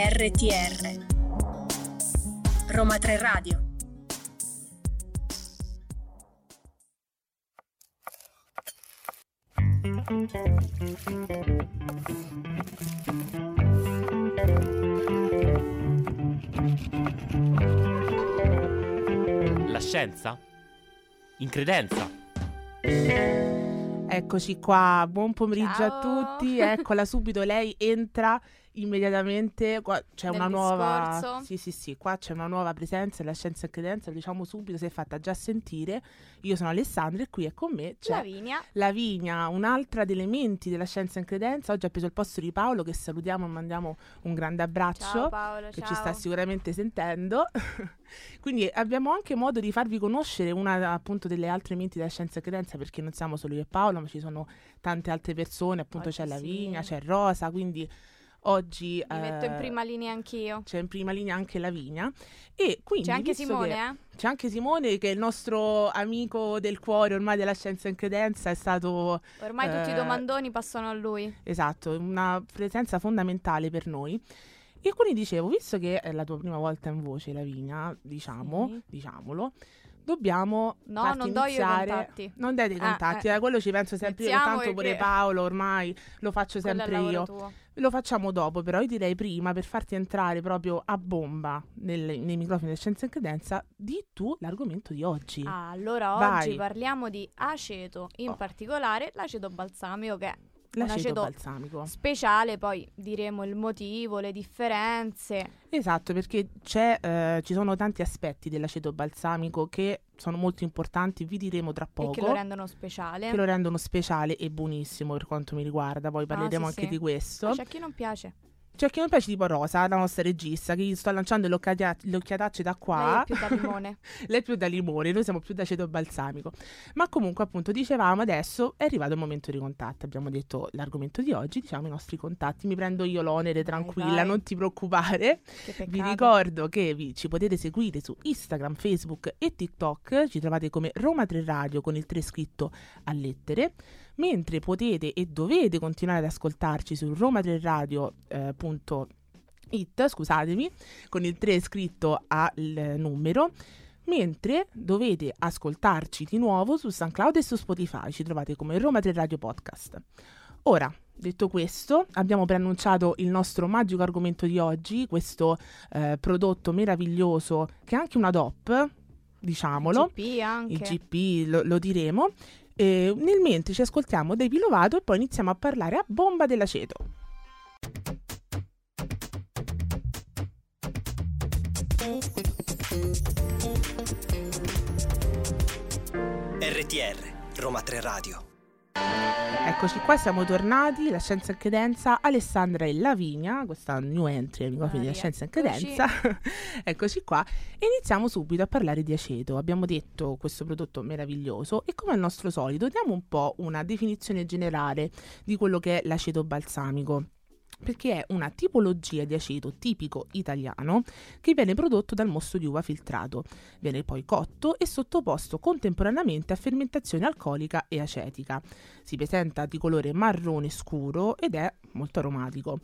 RTR Roma 3 Radio La scienza? In credenza? Eccoci qua, buon pomeriggio Ciao. a tutti. Eccola subito, lei entra immediatamente. Qua c'è una Nel nuova. discorso. Sì, sì, sì, qua c'è una nuova presenza della scienza e credenza. Diciamo subito, si è fatta già sentire. Io sono Alessandra e qui è con me c'è Lavinia. Lavinia, un'altra degli elementi della scienza e credenza. Oggi ha preso il posto di Paolo, che salutiamo e mandiamo un grande abbraccio Ciao Paolo, che ciao. ci sta sicuramente sentendo. Quindi abbiamo anche modo di farvi conoscere una appunto delle altre menti della scienza e credenza, perché non siamo solo io e Paolo, ma ci sono tante altre persone, appunto Oggi c'è Lavinia, sì. c'è Rosa, quindi oggi Mi metto in eh, prima linea anch'io. c'è in prima linea anche Lavinia e quindi C'è anche Simone, che- eh? c'è anche Simone che è il nostro amico del cuore ormai della scienza e credenza, è stato Ormai tutti eh, i domandoni passano a lui. Esatto, una presenza fondamentale per noi. E quindi dicevo, visto che è la tua prima volta in voce, Lavinia, diciamo, Sì. diciamolo, dobbiamo No, non do io i iniziare- contatti. Non dai dei Ah, contatti, eh. a quello ci penso sempre io, tanto pure Paolo ormai lo faccio sempre io. tuo. Lo facciamo dopo, però io direi prima, per farti entrare proprio a bomba nel- nei microfoni del Scienza e Credenza, di tu l'argomento di oggi. Ah, allora Vai. oggi parliamo di aceto, in Oh. particolare l'aceto balsamico che L'aceto aceto balsamico. speciale, poi diremo il motivo, le differenze. Esatto, perché c'è, eh, ci sono tanti aspetti dell'aceto balsamico che sono molto importanti, vi diremo tra poco. E che lo rendono speciale. che lo rendono speciale e buonissimo per quanto mi riguarda, poi parleremo Ah, sì, anche sì. di questo. Ma C'è chi non piace. C'è chi non piace tipo Rosa, la nostra regista, che gli sto lanciando le, occhiata- le occhiatacce da qua. Lei è più da limone. Lei è più da limone, noi siamo più da aceto balsamico. Ma comunque, appunto, dicevamo adesso è arrivato il momento dei contatti. Abbiamo detto l'argomento di oggi, diciamo i nostri contatti. Mi prendo io l'onere, Vai, tranquilla, vai. non ti preoccupare. Che. Vi ricordo che vi, ci potete seguire su Instagram, Facebook e TikTok. Ci trovate come Roma 3 Radio con il 3 scritto a lettere. Mentre potete e dovete continuare ad ascoltarci su Roma 3 Radio. eh, it, scusatemi, con il 3 scritto al numero. Mentre dovete ascoltarci di nuovo su SoundCloud e su Spotify, ci trovate come Roma 3 Radio Podcast. Ora, detto questo, abbiamo preannunciato il nostro magico argomento di oggi, questo eh, prodotto meraviglioso che è anche una DOP, diciamolo, GP anche. il GP lo, lo diremo. E nel mentre ci ascoltiamo Dei Pilovato e poi iniziamo a parlare a bomba dell'aceto. RTR Roma 3 Radio. Eccoci qua, siamo tornati, la scienza in credenza, Alessandra e Lavinia, questa new entry ai microfoni della scienza in credenza. Eccoci qua e iniziamo subito a parlare di aceto. Abbiamo detto questo prodotto meraviglioso e come al nostro solito diamo un po' una definizione generale di quello che è l'aceto balsamico. Perché è una tipologia di aceto tipico italiano che viene prodotto dal mosto di uva filtrato. Viene poi cotto e sottoposto contemporaneamente a fermentazione alcolica e acetica. Si presenta di colore marrone scuro ed è molto aromatico.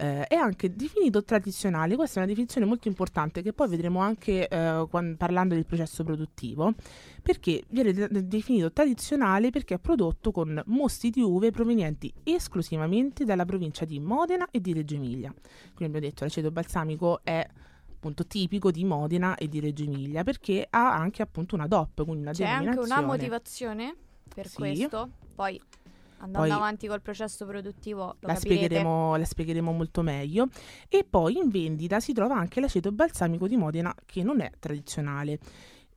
Eh, è anche definito tradizionale, questa è una definizione molto importante che poi vedremo anche eh, quan- parlando del processo produttivo, perché viene de- de- definito tradizionale perché è prodotto con mosti di uve provenienti esclusivamente dalla provincia di Modena e di Reggio Emilia. Quindi abbiamo detto l'aceto balsamico è appunto tipico di Modena e di Reggio Emilia perché ha anche appunto una DOP, quindi una C'è anche una motivazione per Sì. questo. Poi andando Poi avanti col processo produttivo lo la spiegheremo, la spiegheremo molto meglio. E poi in vendita si trova anche l'aceto balsamico di Modena che non è tradizionale.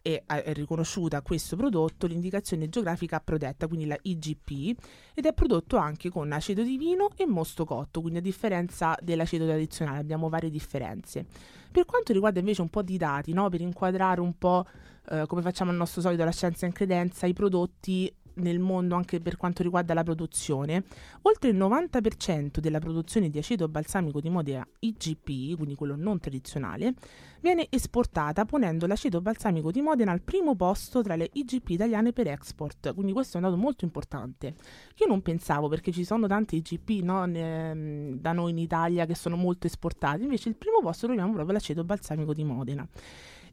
E è riconosciuta questo prodotto l'indicazione geografica protetta, quindi la IGP, ed è prodotto anche con aceto di vino e mosto cotto, quindi a differenza dell'aceto tradizionale abbiamo varie differenze. Per quanto riguarda invece un po' di dati, no, per inquadrare un po' eh, come facciamo al nostro solito la scienza in credenza, i prodotti nel mondo anche per quanto riguarda la produzione, oltre il 90% della produzione di aceto balsamico di Modena IGP, quindi quello non tradizionale, viene esportata ponendo l'aceto balsamico di Modena al primo posto tra le IGP italiane per export, quindi questo è un dato molto importante. Io non pensavo perché ci sono tante IGP no, ne, da noi in Italia che sono molto esportati, invece il primo posto troviamo proprio l'aceto balsamico di Modena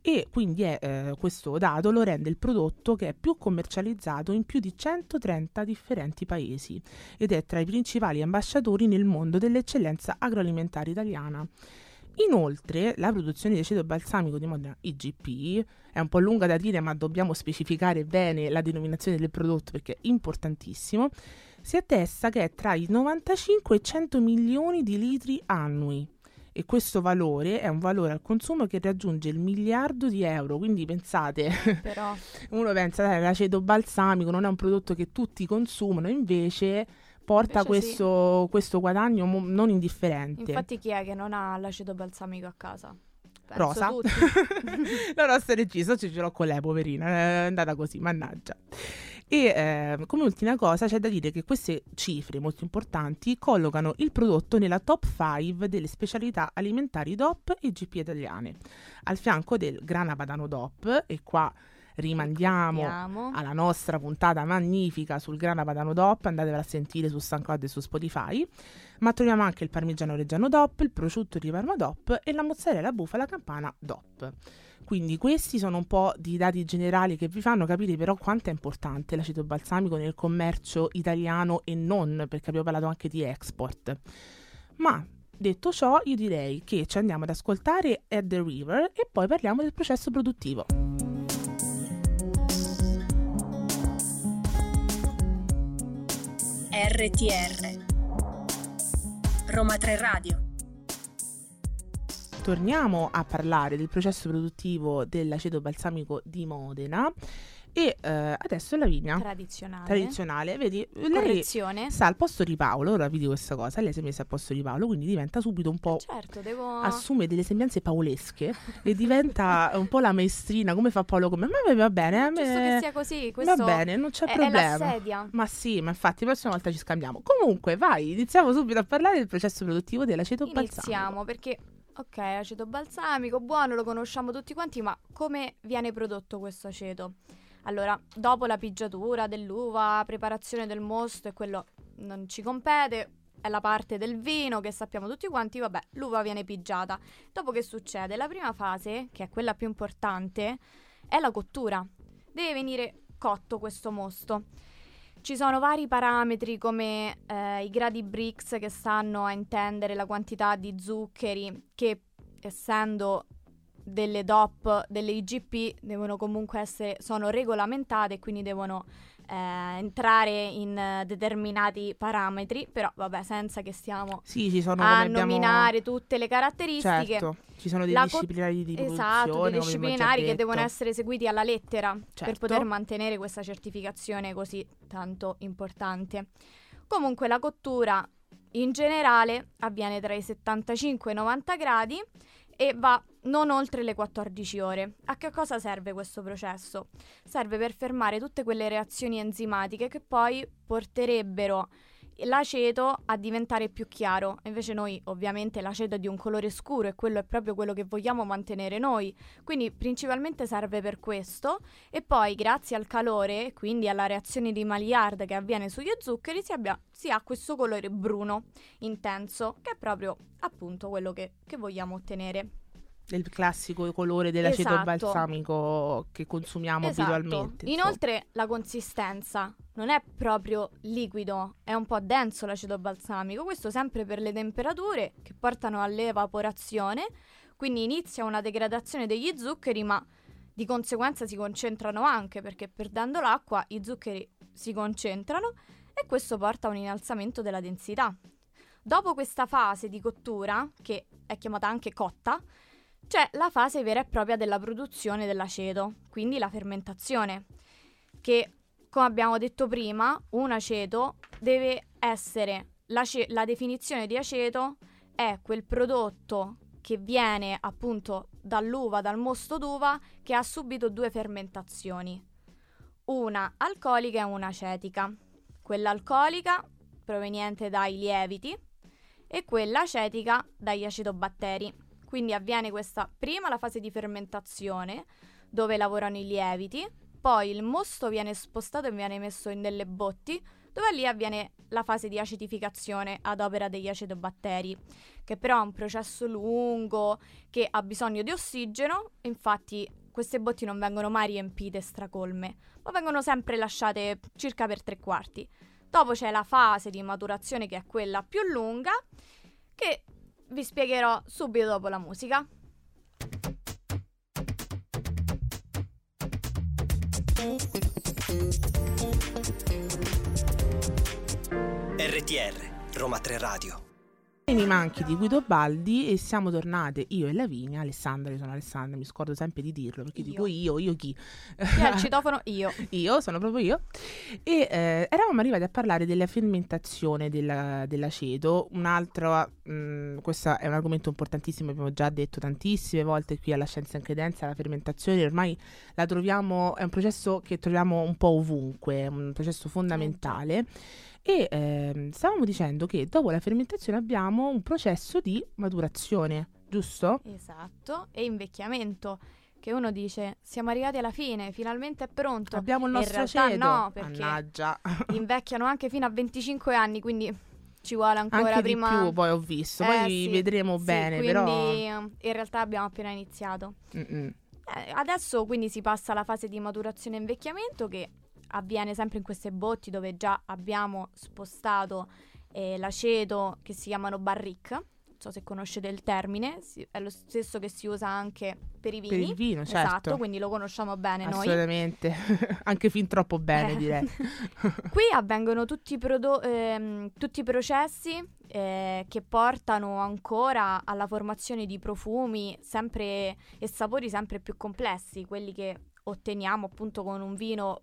e quindi è, eh, questo dato lo rende il prodotto che è più commercializzato in più di 130 differenti paesi ed è tra i principali ambasciatori nel mondo dell'eccellenza agroalimentare italiana. Inoltre, la produzione di aceto balsamico di Modena IGP è un po' lunga da dire, ma dobbiamo specificare bene la denominazione del prodotto perché è importantissimo. Si attesta che è tra i 95 e i 100 milioni di litri annui e questo valore è un valore al consumo che raggiunge il miliardo di euro, quindi pensate, Però uno pensa che l'aceto balsamico non è un prodotto che tutti consumano, invece porta questo, questo guadagno mo- non indifferente. infatti chi è che non ha l'aceto balsamico a casa? Penso Rosa. la nostra regista ce l'ho con lei, poverina, è andata così, mannaggia. E eh, come ultima cosa c'è da dire che queste cifre molto importanti collocano il prodotto nella top 5 delle specialità alimentari DOP e GP italiane, al fianco del grana padano DOP e qua rimandiamo Ricordiamo. alla nostra puntata magnifica sul grana padano DOP, andatevela a sentire su SoundCloud e su Spotify, ma troviamo anche il parmigiano reggiano DOP, il prosciutto di Parma DOP e la mozzarella bufala campana DOP. Quindi questi sono un po' di dati generali che vi fanno capire però quanto è importante l'aceto balsamico nel commercio italiano e non, perché abbiamo parlato anche di export. Ma detto ciò, io direi che ci andiamo ad ascoltare At the River e poi parliamo del processo produttivo. RTR Roma 3 Radio Torniamo a parlare del processo produttivo dell'aceto balsamico di Modena e eh, adesso Lavinia, Tradizionale. tradizionale, vedi, lei Correzione. sta al posto di Paolo, ora vedi questa cosa, lei si è messa al posto di Paolo, quindi diventa subito un po' Certo, devo... assume delle sembianze paolesche e diventa un po' la maestrina, come fa Paolo come me, va bene, a Giusto me- che sia così, questo va bene, non c'è è, è problema. la sedia. ma sì, ma infatti la prossima volta ci scambiamo. Comunque, vai, iniziamo subito a parlare del processo produttivo dell'aceto balsamico. Iniziamo perché, ok, aceto balsamico, buono, lo conosciamo tutti quanti, ma come viene prodotto questo aceto? Allora, dopo la pigiatura dell'uva, preparazione del mosto e quello non ci compete, è la parte del vino che sappiamo tutti quanti, vabbè, l'uva viene pigiata. Dopo che succede? La prima fase, che è quella più importante, è la cottura. Deve venire cotto questo mosto. Ci sono vari parametri come eh, i gradi Brix che stanno a intendere la quantità di zuccheri che essendo delle DOP, delle IGP devono comunque essere, sono regolamentate e quindi devono eh, entrare in eh, determinati parametri, però vabbè senza che stiamo Sì, ci sono a come abbiamo- nominare tutte le caratteristiche. Certo, ci sono dei La co- disciplinari di produzione, Esatto, dei disciplinari che devono essere seguiti alla lettera Certo. per poter mantenere questa certificazione così tanto importante. Comunque la cottura in generale avviene tra i 75 e i 90 gradi e va non oltre le 14 ore. A che cosa serve questo processo? Serve per fermare tutte quelle reazioni enzimatiche che poi porterebbero l'aceto a diventare più chiaro. Invece noi ovviamente l'aceto è di un colore scuro e quello è proprio quello che vogliamo mantenere noi. Quindi principalmente serve per questo e poi grazie al calore, quindi alla reazione di Maillard che avviene sugli zuccheri, si, abbia- si ha questo colore bruno intenso che è proprio appunto quello che, che vogliamo ottenere. Il classico colore dell'aceto Esatto. balsamico che consumiamo Esatto. abitualmente. insomma. Inoltre la consistenza non è proprio liquido, è un po' denso l'aceto balsamico, questo sempre per le temperature che portano all'evaporazione, quindi inizia una degradazione degli zuccheri, ma di conseguenza si concentrano anche perché perdendo l'acqua i zuccheri si concentrano e questo porta a un innalzamento della densità. Dopo questa fase di cottura, che è chiamata anche cotta, c'è la fase vera e propria della produzione dell'aceto, quindi la fermentazione, che come abbiamo detto prima, un aceto deve essere l'ace- la definizione di aceto è quel prodotto che viene appunto dall'uva, dal mosto d'uva, che ha subito due fermentazioni. una alcolica e una acetica. Quella alcolica proveniente dai lieviti e quella acetica dagli acetobatteri. Quindi avviene questa prima la fase di fermentazione dove lavorano i lieviti, poi il mosto viene spostato e viene messo in delle botti dove lì avviene la fase di acetificazione ad opera degli acetobatteri, che però è un processo lungo che ha bisogno di ossigeno, infatti queste botti non vengono mai riempite stracolme, ma vengono sempre lasciate circa per tre quarti. Dopo c'è la fase di maturazione che è quella più lunga, che vi spiegherò subito dopo la musica. RTR, Roma 3 Radio. Mi manchi di Guido Baldi e siamo tornate io e Lavinia, Alessandra, io sono Alessandra, mi scordo sempre di dirlo perché Io. dico io, io chi? Chi il citofono? Io. Io, sono proprio io. E eh, eravamo arrivati a parlare della fermentazione della- dell'aceto. Un altro, mh, questo è un argomento importantissimo, abbiamo già detto tantissime volte qui alla Scienza in Credenza, la fermentazione ormai la troviamo, è un processo che troviamo un po' ovunque, è un processo fondamentale. E ehm, stavamo dicendo che dopo la fermentazione abbiamo un processo di maturazione, giusto? Esatto. E invecchiamento. Che uno dice, siamo arrivati alla fine, finalmente è pronto. Abbiamo il In nostro realtà aceto. no, perché Mannaggia. invecchiano anche fino a 25 anni, quindi ci vuole ancora Anche prima... di più poi ho visto, poi Eh, sì, vedremo sì, bene, quindi però... in realtà abbiamo appena iniziato. Eh, adesso quindi si passa alla fase di maturazione e invecchiamento che avviene sempre in queste botti dove già abbiamo spostato eh, l'aceto che si chiamano barrique. Non so se conoscete il termine, si- è lo stesso che si usa anche per i Per vini. il vino, certo. Esatto, quindi lo conosciamo bene noi. Assolutamente, anche fin troppo bene Eh. direi. Qui avvengono tutti i, prodo- ehm, tutti i processi eh, che portano ancora alla formazione di profumi sempre, e sapori sempre più complessi, quelli che otteniamo appunto con un vino,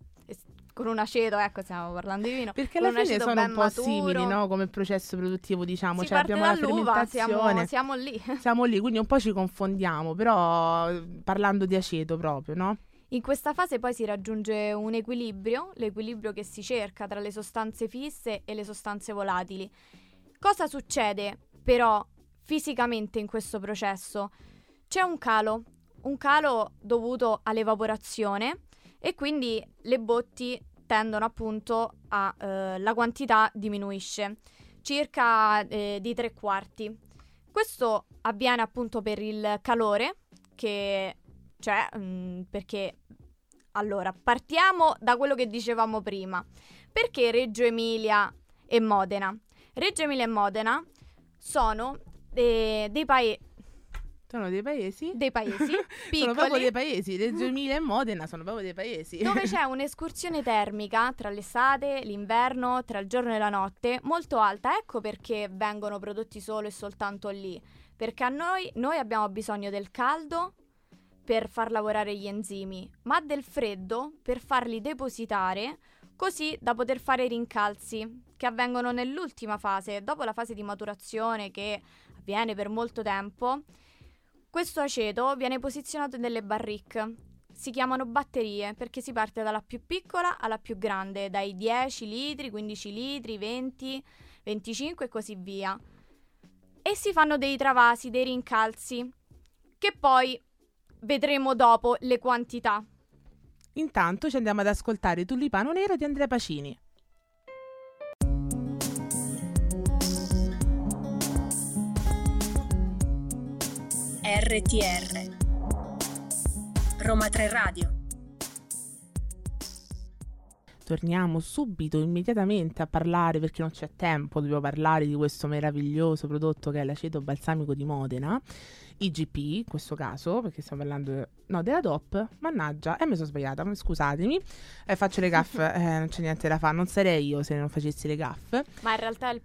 con un aceto, ecco stiamo parlando di vino. Perché alla fine sono un po' maturo. simili, no? Come processo produttivo, diciamo, Si cioè abbiamo la fermentazione. siamo, siamo lì. Siamo lì, quindi un po' ci confondiamo, però parlando di aceto proprio, no? In questa fase poi si raggiunge un equilibrio, l'equilibrio che si cerca tra le sostanze fisse e le sostanze volatili. Cosa succede però fisicamente in questo processo? C'è un calo, un calo dovuto all'evaporazione e quindi le botti tendono appunto a eh, la quantità diminuisce circa eh, di tre quarti. Questo avviene appunto per il calore che c'è mm, perché allora partiamo da quello che dicevamo prima. Perché Reggio Emilia e Modena? Reggio Emilia e Modena sono eh, dei, pae- Sono dei paesi. dei paesi sono proprio dei paesi. Reggio Emilia e Modena sono proprio dei paesi. dove c'è un'escursione termica tra l'estate, l'inverno, tra il giorno e la notte molto alta. Ecco perché vengono prodotti solo e soltanto lì. Perché a noi, noi abbiamo bisogno del caldo per far lavorare gli enzimi, ma del freddo per farli depositare così da poter fare i rincalzi che avvengono nell'ultima fase, dopo la fase di maturazione che avviene per molto tempo. Questo aceto viene posizionato nelle barrique. Si chiamano batterie perché si parte dalla più piccola alla più grande, dai 10 litri, 15 litri, 20, 25 e così via. E si fanno dei travasi, dei rincalzi, che poi vedremo dopo le quantità. Intanto ci andiamo ad ascoltare Tulipano Nero di Andrea Pacini. RTR Roma 3 Radio. Torniamo subito, immediatamente a parlare, perché non c'è tempo, dobbiamo parlare di questo meraviglioso prodotto che è l'aceto balsamico di Modena, IGP in questo caso, perché stiamo parlando, no, della DOP, mannaggia, e mi sono sbagliata, scusatemi, eh, faccio le gaffe, eh, non c'è niente da fare, non sarei io se non facessi le gaffe, Ma in realtà il-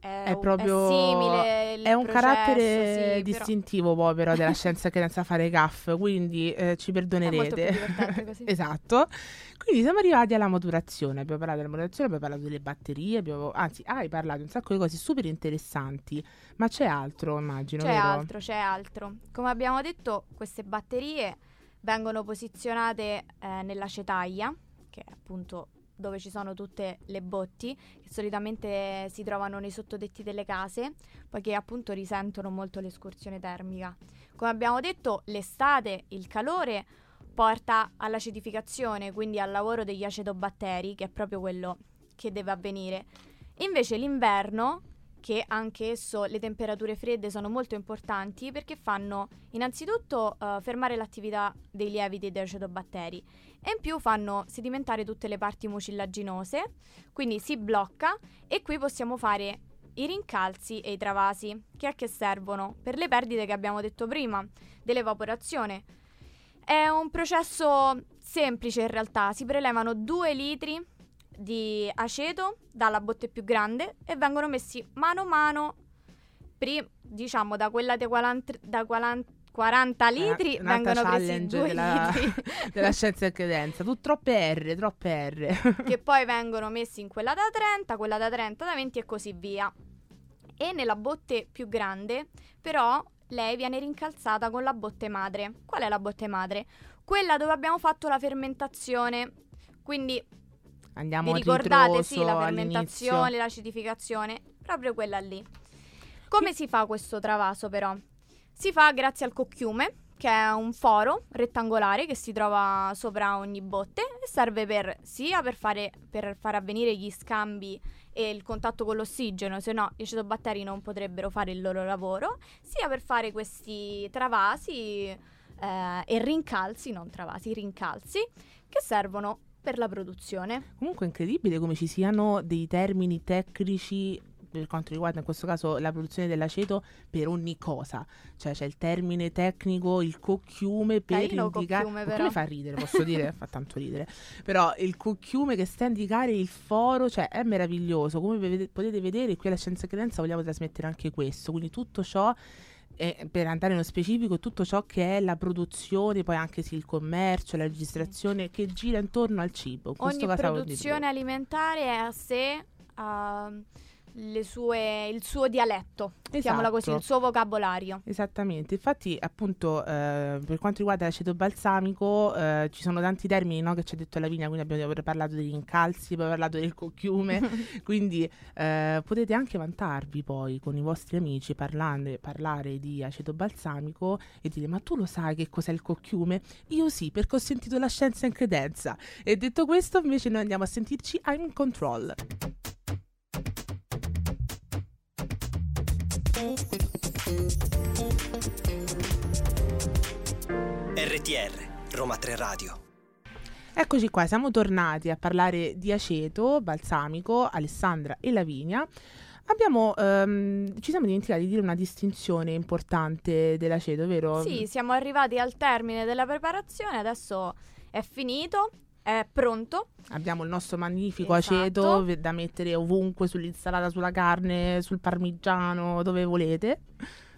è, È proprio- simile. il è un processo, carattere sì, però distintivo poi però della scienza che senza fare gaffe, quindi eh, ci È perdonerete. esatto. Quindi siamo arrivati alla maturazione. Abbiamo parlato della maturazione, abbiamo parlato delle batterie, abbiamo... anzi, hai parlato di un sacco di cose super interessanti, ma c'è altro, immagino, C'è vero? altro, c'è altro. Come abbiamo detto, queste batterie vengono posizionate eh, nell'acetaglia, che è appunto dove ci sono tutte le botti, che solitamente si trovano nei sottotetti delle case, poiché appunto risentono molto l'escursione termica. Come abbiamo detto, l'estate, il calore porta all'acidificazione, quindi al lavoro degli acetobatteri, che è proprio quello che deve avvenire. Invece l'inverno, che anche esso le temperature fredde sono molto importanti perché fanno innanzitutto uh, fermare l'attività dei lieviti degli acetobatteri e in più fanno sedimentare tutte le parti mucillaginose, quindi si blocca e qui possiamo fare i rincalzi e i travasi, che a che servono? Per le perdite che abbiamo detto prima, dell'evaporazione. È un processo semplice in realtà, si prelevano 2 litri di aceto dalla botte più grande e vengono messi mano a mano, pri- diciamo da quella di 40, da 40 40 litri eh, vengono presi 2 della, litri della scienza e credenza. Tu troppe R, troppe R. che poi vengono messi in quella da 30, quella da 30, da 20 e così via. E nella botte più grande, però, lei viene rincalzata con la botte madre. Qual è la botte madre? Quella dove abbiamo fatto la fermentazione. Quindi Andiamo vi ricordate sì, la fermentazione, all'inizio. l'acidificazione, proprio quella lì. Come si fa questo travaso però? Si fa grazie al cocchiume, che è un foro rettangolare che si trova sopra ogni botte e serve per, sia per, fare, per far avvenire gli scambi e il contatto con l'ossigeno, se no i cetobatteri non potrebbero fare il loro lavoro, sia per fare questi travasi eh, e rincalzi, non travasi, rincalzi, che servono per la produzione. Comunque è incredibile come ci siano dei termini tecnici per quanto riguarda in questo caso la produzione dell'aceto per ogni cosa. Cioè c'è il termine tecnico, il cocchiume per indicare... cocchiume, però. fa ridere, posso dire, fa tanto ridere. Però il cocchiume che sta a indicare il foro, cioè è meraviglioso. Come potete vedere qui alla Scienza e Credenza vogliamo trasmettere anche questo. Quindi tutto ciò... eh, per andare nello specifico, tutto ciò che è la produzione, poi anche sì, il commercio, la registrazione che gira intorno al cibo. Ogni produzione alimentare è a sé le sue- il suo dialetto, chiamiamola così, Esatto. il suo vocabolario. Esattamente, infatti appunto eh, per quanto riguarda l'aceto balsamico eh, ci sono tanti termini no, che ci ha detto Lavinia, quindi abbiamo parlato degli incalzi, abbiamo parlato del cocchiume, quindi eh, potete anche vantarvi poi con i vostri amici parlando, parlare di aceto balsamico e dire ma tu lo sai che cos'è il cocchiume? Io sì, perché ho sentito la scienza in credenza e detto questo invece noi andiamo a sentirci I'm in Control. RTR, Roma 3 Radio. Eccoci qua, siamo tornati a parlare di aceto balsamico, Alessandra e Lavinia. Abbiamo, ehm, ci siamo dimenticati di dire una distinzione importante dell'aceto, vero? Sì, siamo arrivati al termine della preparazione, adesso è finito, è pronto. Abbiamo il nostro magnifico Esatto. aceto da mettere ovunque, sull'insalata, sulla carne, sul parmigiano, dove volete.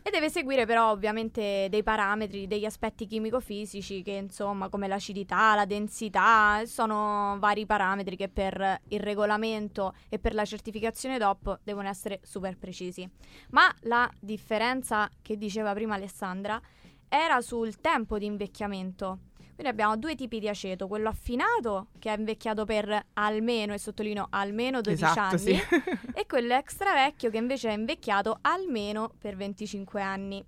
E deve seguire però ovviamente dei parametri, degli aspetti chimico-fisici che insomma come l'acidità, la densità, sono vari parametri che per il regolamento e per la certificazione DOP devono essere super precisi. Ma la differenza che diceva prima Alessandra era sul tempo di invecchiamento. Quindi abbiamo due tipi di aceto, quello affinato che è invecchiato per almeno, e sottolineo almeno 12 esatto, anni, sì. e quello extra vecchio che invece è invecchiato almeno per 25 anni.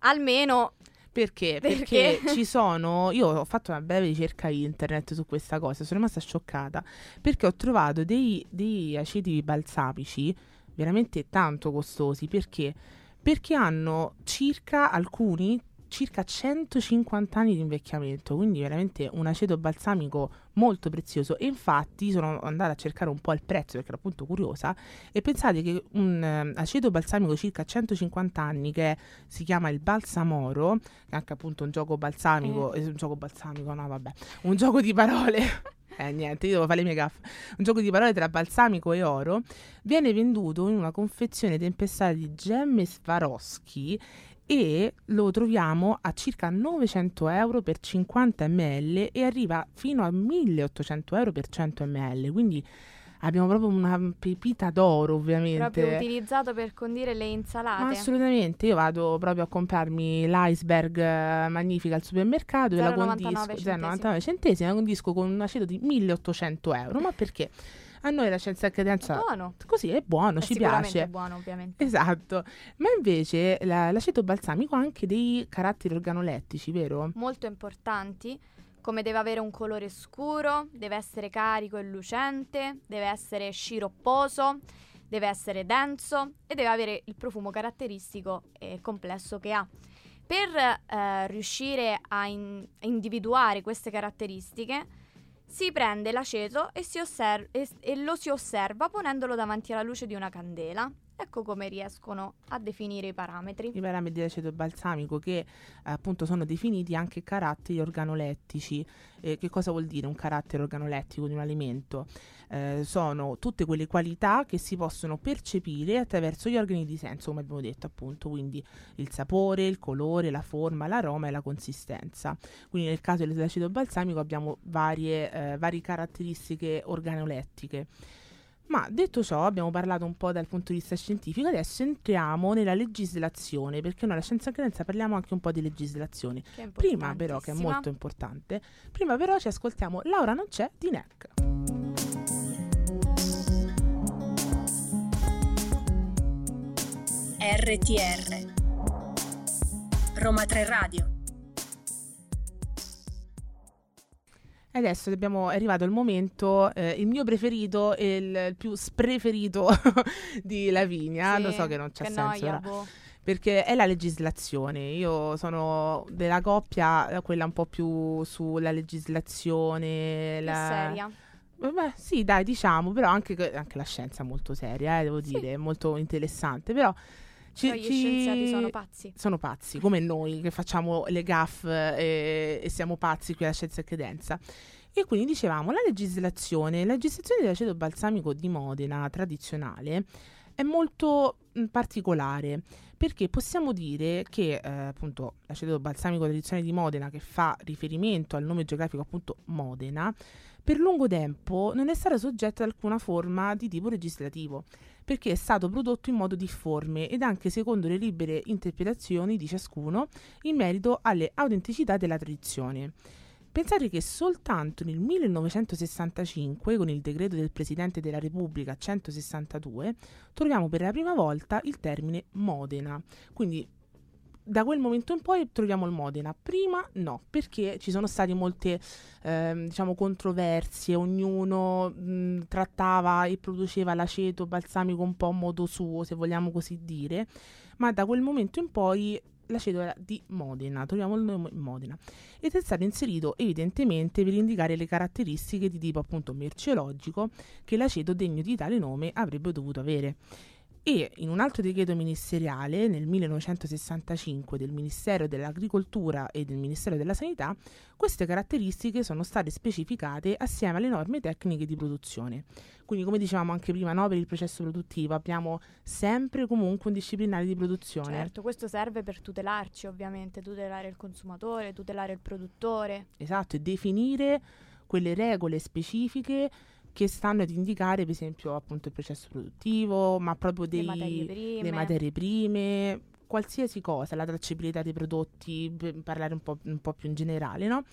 Almeno Perché? Perché? Perché ci sono. Io ho fatto una breve ricerca internet su questa cosa, sono rimasta scioccata perché ho trovato dei, dei aceti balsamici veramente tanto costosi. Perché? Perché hanno circa alcuni. Circa 150 anni di invecchiamento, quindi veramente un aceto balsamico molto prezioso. E infatti sono andata a cercare un po' il prezzo perché ero appunto curiosa. E pensate che un eh, aceto balsamico circa 150 anni, che si chiama il balsamoro, che è anche appunto un gioco balsamico, eh, un gioco balsamico, no vabbè, un gioco di parole. Eh niente, io devo fare le mie gaffe. Un gioco di parole tra balsamico e oro viene venduto in una confezione tempestata di gemme Swarovski e lo troviamo a circa 900 euro per 50 ml e arriva fino a 1800 euro per 100 ml. Quindi abbiamo proprio una pepita d'oro ovviamente. Proprio utilizzato per condire le insalate. Ma assolutamente, io vado proprio a comprarmi l'iceberg eh, magnifica al supermercato e la 0,99 condisco centesimi. 0,99 centesimi, la condisco con un aceto di 1800 euro. Ma perché? A noi la scienza e cadenza Buono. così è buono, È ci piace. buono, ovviamente. Esatto, ma invece la- l'aceto balsamico ha anche dei caratteri organolettici, vero? Molto importanti, come deve avere un colore scuro, deve essere carico e lucente, deve essere sciropposo, deve essere denso e deve avere il profumo caratteristico e complesso che ha. Per eh, riuscire a in- individuare queste caratteristiche, si prende l'aceto e, si osser- e- e lo si osserva ponendolo davanti alla luce di una candela. Ecco come riescono a definire i parametri. I parametri dell'aceto balsamico che eh, appunto sono definiti anche caratteri organolettici. Eh, che cosa vuol dire un carattere organolettico di un alimento? Eh, sono tutte quelle qualità che si possono percepire attraverso gli organi di senso, come abbiamo detto appunto, quindi il sapore, il colore, la forma, l'aroma e la consistenza. Quindi nel caso dell'aceto balsamico abbiamo varie, eh, varie caratteristiche organolettiche. Ma detto ciò, abbiamo parlato un po' dal punto di vista scientifico, adesso entriamo nella legislazione, perché noi alla scienza e credenza parliamo anche un po' di legislazione. Prima però, che è molto importante, prima però ci ascoltiamo Laura non c'è di NEC. RTR Roma 3 Radio adesso abbiamo, è arrivato il momento, eh, il mio preferito e il, il più spreferito di Lavinia, Sì, lo so che non c'è che senso, noia, boh. perché è la legislazione. Io sono della coppia, eh, quella un po' più sulla legislazione. La... seria. Beh, sì, dai, diciamo, però anche, anche la scienza è molto seria, eh, devo Sì. dire, è molto interessante, però... ci- Poi gli ci- scienziati sono pazzi. sono pazzi, come noi che facciamo le gaff eh, e siamo pazzi qui alla Scienza e Credenza. E quindi dicevamo, la legislazione, la legislazione dell'aceto balsamico di Modena tradizionale è molto mh, particolare perché possiamo dire che eh, appunto l'aceto balsamico tradizionale di Modena che fa riferimento al nome geografico appunto Modena per lungo tempo non è stata soggetta ad alcuna forma di tipo legislativo perché è stato prodotto in modo difforme ed anche secondo le libere interpretazioni di ciascuno in merito alle autenticità della tradizione. Pensate che soltanto nel 1965, con il decreto del Presidente della Repubblica 162, troviamo per la prima volta il termine Modena. Quindi da quel momento in poi troviamo il Modena. Prima no, perché ci sono state molte ehm, diciamo controversie, ognuno mh, trattava e produceva l'aceto balsamico un po' a modo suo, se vogliamo così dire, ma da quel momento in poi l'aceto era di Modena, troviamo il nome Modena ed è stato inserito evidentemente per indicare le caratteristiche di tipo appunto merceologico che l'aceto degno di tale nome avrebbe dovuto avere. E in un altro decreto ministeriale nel 1965 del Ministero dell'Agricoltura e del Ministero della Sanità, queste caratteristiche sono state specificate assieme alle norme tecniche di produzione. Quindi, come dicevamo anche prima, no, per il processo produttivo abbiamo sempre comunque un disciplinare di produzione. Certo, questo serve per tutelarci, ovviamente, tutelare il consumatore, tutelare il produttore. Esatto, e definire quelle regole specifiche che stanno ad indicare, per esempio, appunto il processo produttivo, ma proprio dei, le materie prime. le materie prime, qualsiasi cosa, la tracciabilità dei prodotti, per parlare un po', un po' più in generale, no?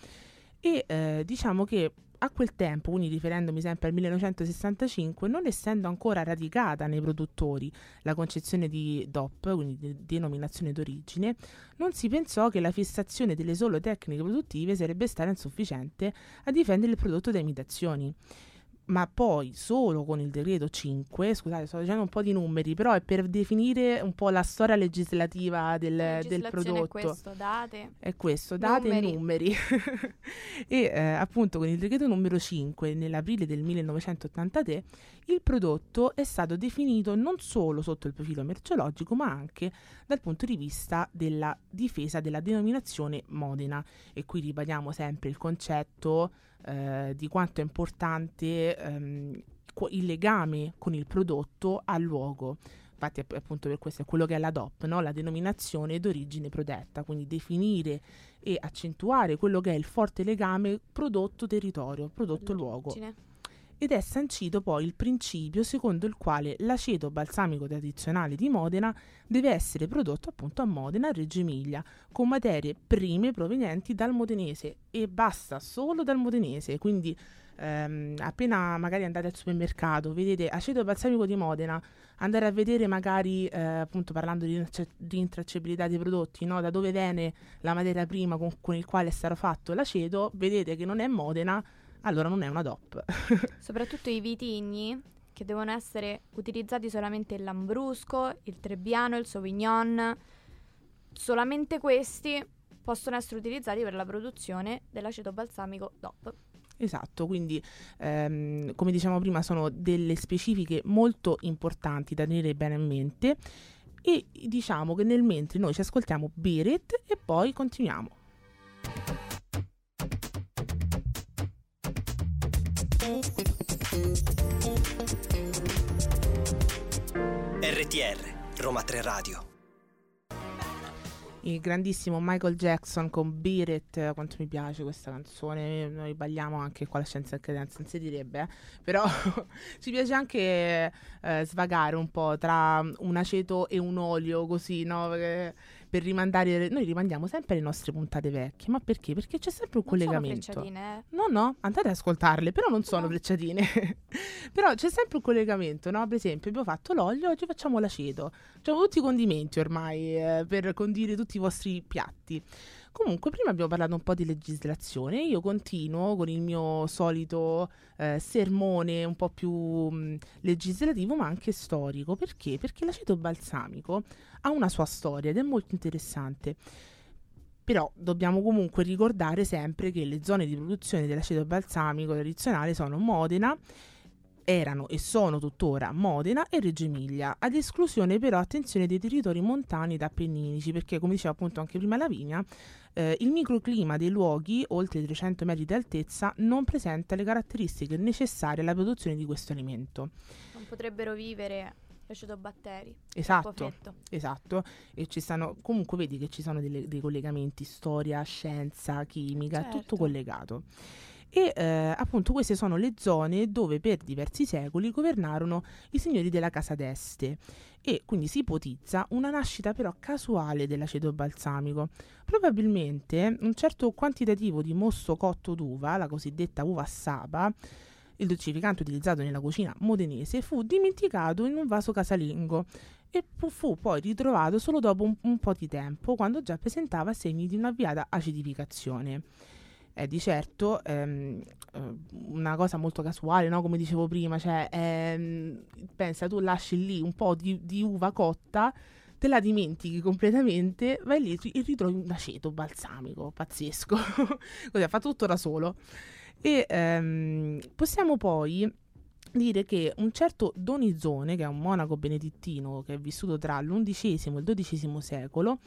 E eh, diciamo che a quel tempo, quindi riferendomi sempre al 1965, non essendo ancora radicata nei produttori la concezione di DOP, quindi di denominazione d'origine, non si pensò che la fissazione delle sole tecniche produttive sarebbe stata insufficiente a difendere il prodotto da imitazioni ma poi solo con il decreto 5, scusate sto dicendo un po' di numeri, però è per definire un po' la storia legislativa del, del prodotto. È questo, date. È questo, date e Numeri. numeri. e eh, appunto con il decreto numero 5 nell'aprile del 1983 il prodotto è stato definito non solo sotto il profilo merceologico ma anche dal punto di vista della difesa della denominazione Modena. E qui ribadiamo sempre il concetto eh, di quanto è importante ehm, il legame con il prodotto al luogo. Infatti, app- appunto, per questo è quello che è la DOP, no? la denominazione d'origine protetta, quindi definire e accentuare quello che è il forte legame prodotto-territorio, prodotto-luogo. L'origine. Ed è sancito poi il principio secondo il quale l'aceto balsamico tradizionale di Modena deve essere prodotto appunto a Modena, Reggio Emilia, con materie prime provenienti dal modenese e basta solo dal modenese, quindi ehm, appena magari andate al supermercato, vedete aceto balsamico di Modena, andare a vedere magari eh, appunto parlando di, di intracciabilità dei prodotti, no? da dove viene la materia prima con, con il quale stato fatto l'aceto, vedete che non è Modena, allora non è una DOP. Soprattutto i vitigni che devono essere utilizzati solamente il Lambrusco, il Trebbiano, il Sauvignon. Solamente questi possono essere utilizzati per la produzione dell'aceto balsamico DOP. Esatto, quindi ehm, come diciamo prima sono delle specifiche molto importanti da tenere bene a mente e diciamo che nel mentre noi ci ascoltiamo Beret e poi continuiamo. RTR, Roma 3 Radio. il grandissimo Michael Jackson con Beat It, quanto mi piace questa canzone, noi balliamo anche qua la scienza e credenza, non si direbbe, eh? però ci piace anche eh, svagare un po' tra un aceto e un olio così, no? Perché per rimandare, noi rimandiamo sempre le nostre puntate vecchie, ma perché? Perché c'è sempre un Non sono collegamento. frecciatine, eh. No, no, andate ad ascoltarle, però non sono No. frecciatine. però c'è sempre un collegamento, no? Per esempio, abbiamo fatto l'olio, oggi facciamo l'aceto. Facciamo tutti i condimenti ormai eh, per condire tutti i vostri piatti. Comunque, prima abbiamo parlato un po' di legislazione. Io continuo con il mio solito eh, sermone un po' più mh, legislativo, ma anche storico. Perché? Perché l'aceto balsamico ha una sua storia ed è molto interessante. Però dobbiamo comunque ricordare sempre che le zone di produzione dell'aceto balsamico tradizionale sono Modena, erano e sono tuttora Modena e Reggio Emilia, ad esclusione però attenzione dei territori montani ed appenninici, perché come diceva appunto anche prima Lavinia, eh, il microclima dei luoghi oltre i 300 metri di altezza non presenta le caratteristiche necessarie alla produzione di questo alimento. Non potrebbero vivere acetobatteri. Esatto. Esatto, e ci stanno comunque vedi che ci sono delle- dei collegamenti storia, scienza, chimica, è tutto Certo. collegato. E eh, appunto queste sono le zone dove per diversi secoli governarono i signori della Casa d'Este e quindi si ipotizza una nascita però casuale dell'aceto balsamico. Probabilmente un certo quantitativo di mosto cotto d'uva, la cosiddetta uva assapa, il dolcificante utilizzato nella cucina modenese, fu dimenticato in un vaso casalingo e fu poi ritrovato solo dopo un, un po' di tempo, quando già presentava segni di un'avviata acidificazione. È di certo ehm, eh, una cosa molto casuale, no? come dicevo prima, cioè ehm, pensa tu lasci lì un po' di, di uva cotta, te la dimentichi completamente, vai lì e ritrovi un aceto balsamico, pazzesco, così fa tutto da solo. E ehm, possiamo poi dire che un certo Donizone, che è un monaco benedettino che è vissuto tra l'undicesimo e il dodicesimo secolo,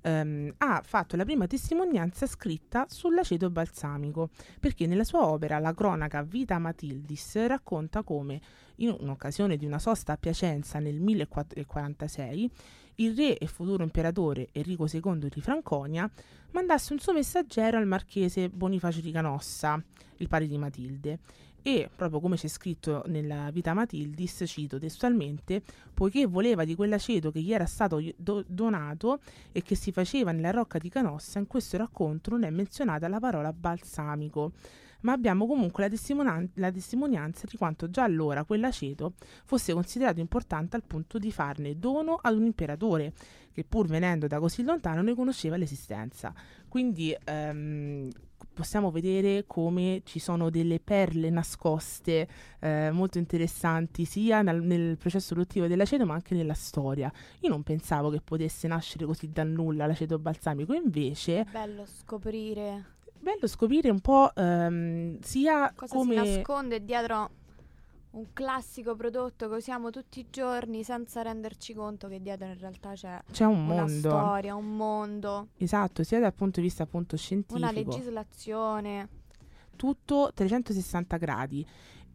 ehm, ha fatto la prima testimonianza scritta sull'aceto balsamico, perché nella sua opera La cronaca Vita Matildis racconta come, in un'occasione di una sosta a Piacenza nel 1046, il re e futuro imperatore Enrico II di Franconia mandasse un suo messaggero al marchese Bonifacio di Canossa, il padre di Matilde, e proprio come c'è scritto nella Vita Matildis, cito testualmente, poiché voleva di quell'aceto che gli era stato do- donato e che si faceva nella rocca di Canossa, in questo racconto non è menzionata la parola balsamico, ma abbiamo comunque la, testimonian- la testimonianza di quanto già allora quell'aceto fosse considerato importante al punto di farne dono ad un imperatore, che pur venendo da così lontano ne conosceva l'esistenza. Quindi ehm, possiamo vedere come ci sono delle perle nascoste eh, molto interessanti sia nel, nel processo produttivo dell'aceto ma anche nella storia. Io non pensavo che potesse nascere così dal nulla l'aceto balsamico, invece Bello scoprire bello scoprire un po' ehm, sia cosa come... si nasconde dietro un classico prodotto che usiamo tutti i giorni senza renderci conto che dietro in realtà c'è C'è un una mondo, storia, un mondo, esatto, sia dal punto di vista appunto scientifico, una legislazione. tutto 360 gradi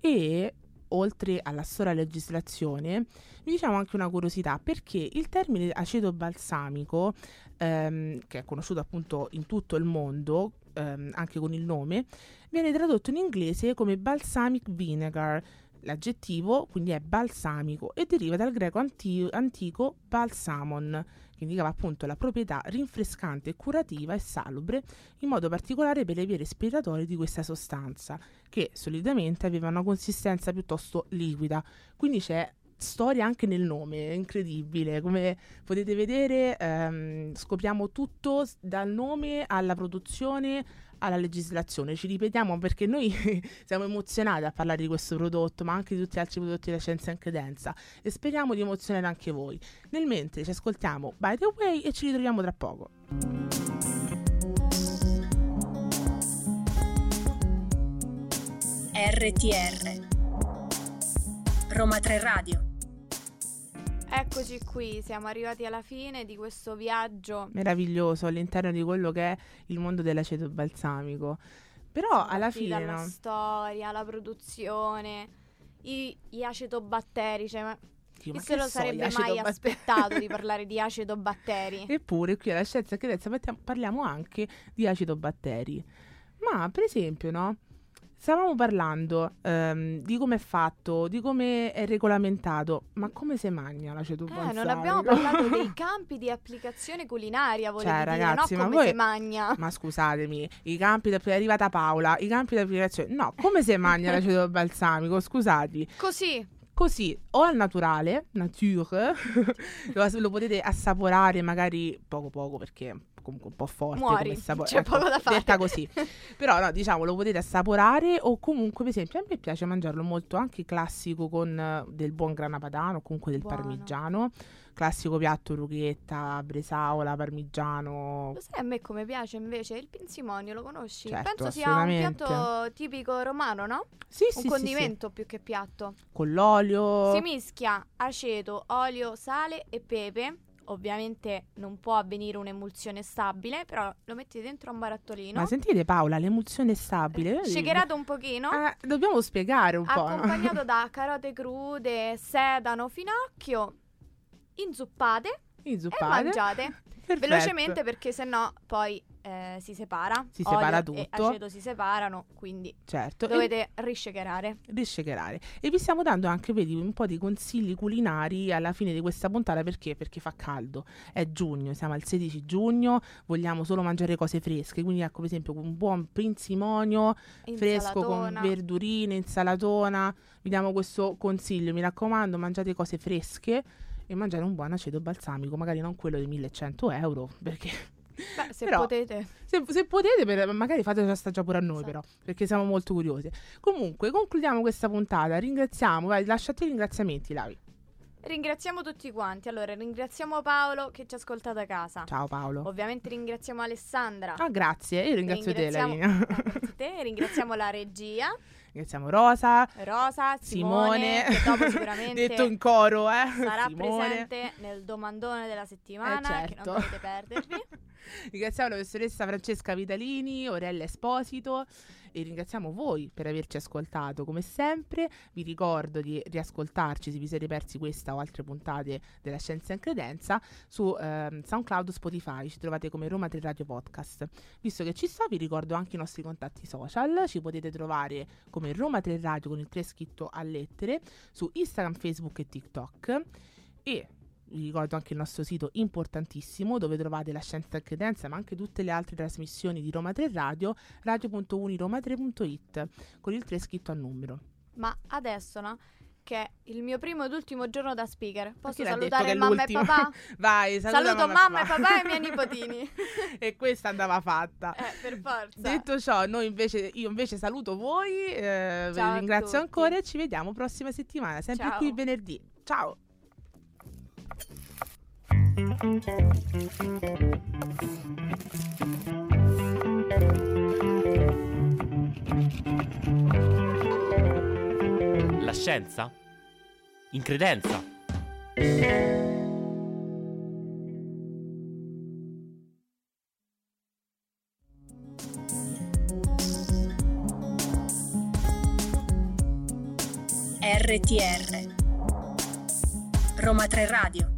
e oltre alla storia della legislazione vi diciamo anche una curiosità perché il termine aceto balsamico ehm, che è conosciuto appunto in tutto il mondo ehm, anche con il nome, viene tradotto in inglese come balsamic vinegar. L'aggettivo quindi è balsamico e deriva dal greco anti- antico balsamon, che indicava appunto la proprietà rinfrescante, curativa e salubre, in modo particolare per le vie respiratorie di questa sostanza, che solitamente aveva una consistenza piuttosto liquida. Quindi c'è storia anche nel nome, è incredibile. Come potete vedere, ehm, scopriamo tutto dal nome alla produzione alla legislazione. Ci ripetiamo perché noi siamo emozionati a parlare di questo prodotto, ma anche di tutti gli altri prodotti della scienza in credenza e speriamo di emozionare anche voi. Nel mentre ci ascoltiamo By the Way e ci ritroviamo tra poco. RTR Roma 3 Radio Eccoci qui, siamo arrivati alla fine di questo viaggio. Meraviglioso all'interno di quello che è il mondo dell'aceto balsamico. Però alla fine no? storia, la produzione, i- gli acetobatteri, cioè, ma Dio, chi se lo so, sarebbe mai acetobatteri? aspettato di parlare di acetobatteri? Eppure qui alla scienza e credenza parliamo- parliamo anche di acidobatteri. Ma per esempio, no? Stavamo parlando ehm, di come è fatto, di come è regolamentato, ma come si mangia l'aceto Eh, balsamico? non abbiamo parlato dei campi di applicazione culinaria, volevo Cioè, dire, ragazzi, no? ma Come voi- si magna. Ma scusatemi, i campi da... è arrivata Paola, i campi di applicazione. No, come si mangia l'aceto balsamico? Scusate. Così, Così, o al naturale, nature, lo, lo potete assaporare magari poco poco perché comunque un po' forte Muori, come sapore. c'è poco da fare. Detta così. Però no, diciamo, lo potete assaporare o comunque, per esempio, a me piace mangiarlo molto anche classico con eh, del buon grana padano comunque del Buono. parmigiano. Classico piatto rughetta, bresaola, parmigiano. lo sai a me come piace invece? Il pinzimonio, lo conosci? Certo, Penso sia un piatto tipico romano, no? Sì, Un sì, sì, condimento più che piatto. sì. Con l'olio. Si mischia aceto, olio, sale e pepe. Ovviamente non può avvenire un'emulsione stabile, però lo metti dentro un barattolino. Ma sentite Paola, l'emulsione stabile. vedi? Shakerato un pochino. Eh, dobbiamo spiegare un po'. no? accompagnato da carote crude, sedano, finocchio, inzuppate e Inzuppate. mangiate Perfetto. velocemente perché sennò poi eh, si separa. Si separa e tutto. aceto si separano, quindi Certo. dovete. E rishakerare. E vi stiamo dando anche, vedi, un po' di consigli culinari alla fine di questa puntata perché? Perché fa caldo. È giugno, siamo al 16 giugno, vogliamo solo mangiare cose fresche, quindi ecco, per esempio, un buon pinzimonio fresco con verdurine, insalatona. Vi diamo questo consiglio, mi raccomando, mangiate cose fresche e mangiate un buon aceto balsamico, magari non quello di 1100 euro, perché Beh, se però- potete. se, se potete, per- magari fateci assaggiare pure a noi, Esatto. però, perché siamo molto curiosi. Comunque, concludiamo questa puntata. Ringraziamo, vai, lasciate i ringraziamenti, Lavi. Ringraziamo tutti quanti. Allora, ringraziamo Paolo che ci ha ascoltato a casa. Ciao Paolo. Ovviamente ringraziamo Alessandra. Ah, grazie. Io ringrazio te, Ringraziamo- Lavina. Ah, grazie a te. Ringraziamo la regia, ringraziamo Rosa, Rosa, Simone, Simone. che dopo sicuramente Detto in coro, eh. sarà Simone. presente nel domandone della settimana Eh, che non certo. dovete perdervi. Ringraziamo la professoressa Francesca Vitalini, Orella Esposito e ringraziamo voi per averci ascoltato come sempre. Vi ricordo di riascoltarci se vi siete persi questa o altre puntate della Scienza in Credenza su ehm, SoundCloud, Spotify, ci trovate come Roma 3 Radio Podcast. Visto che ci sto, vi ricordo anche i nostri contatti social, ci potete trovare come Roma 3 Radio con il 3 scritto a lettere su Instagram, Facebook e TikTok e ricordo anche il nostro sito importantissimo dove trovate la scienza e credenza ma anche tutte le altre trasmissioni di Roma 3 Radio radio.uniroma3.it con il 3 scritto a numero Ma adesso, no? Che è il mio primo ed ultimo giorno da speaker. Posso salutare mamma e papà? vai saluta Saluto mamma e papà e i miei nipotini. e questa andava fatta Eh, per forza. Detto ciò, noi invece, io invece saluto voi, eh, vi ringrazio tutti. ancora e ci vediamo prossima settimana, sempre Ciao. qui venerdì. Ciao! La scienza? In credenza? RTR Roma 3 Radio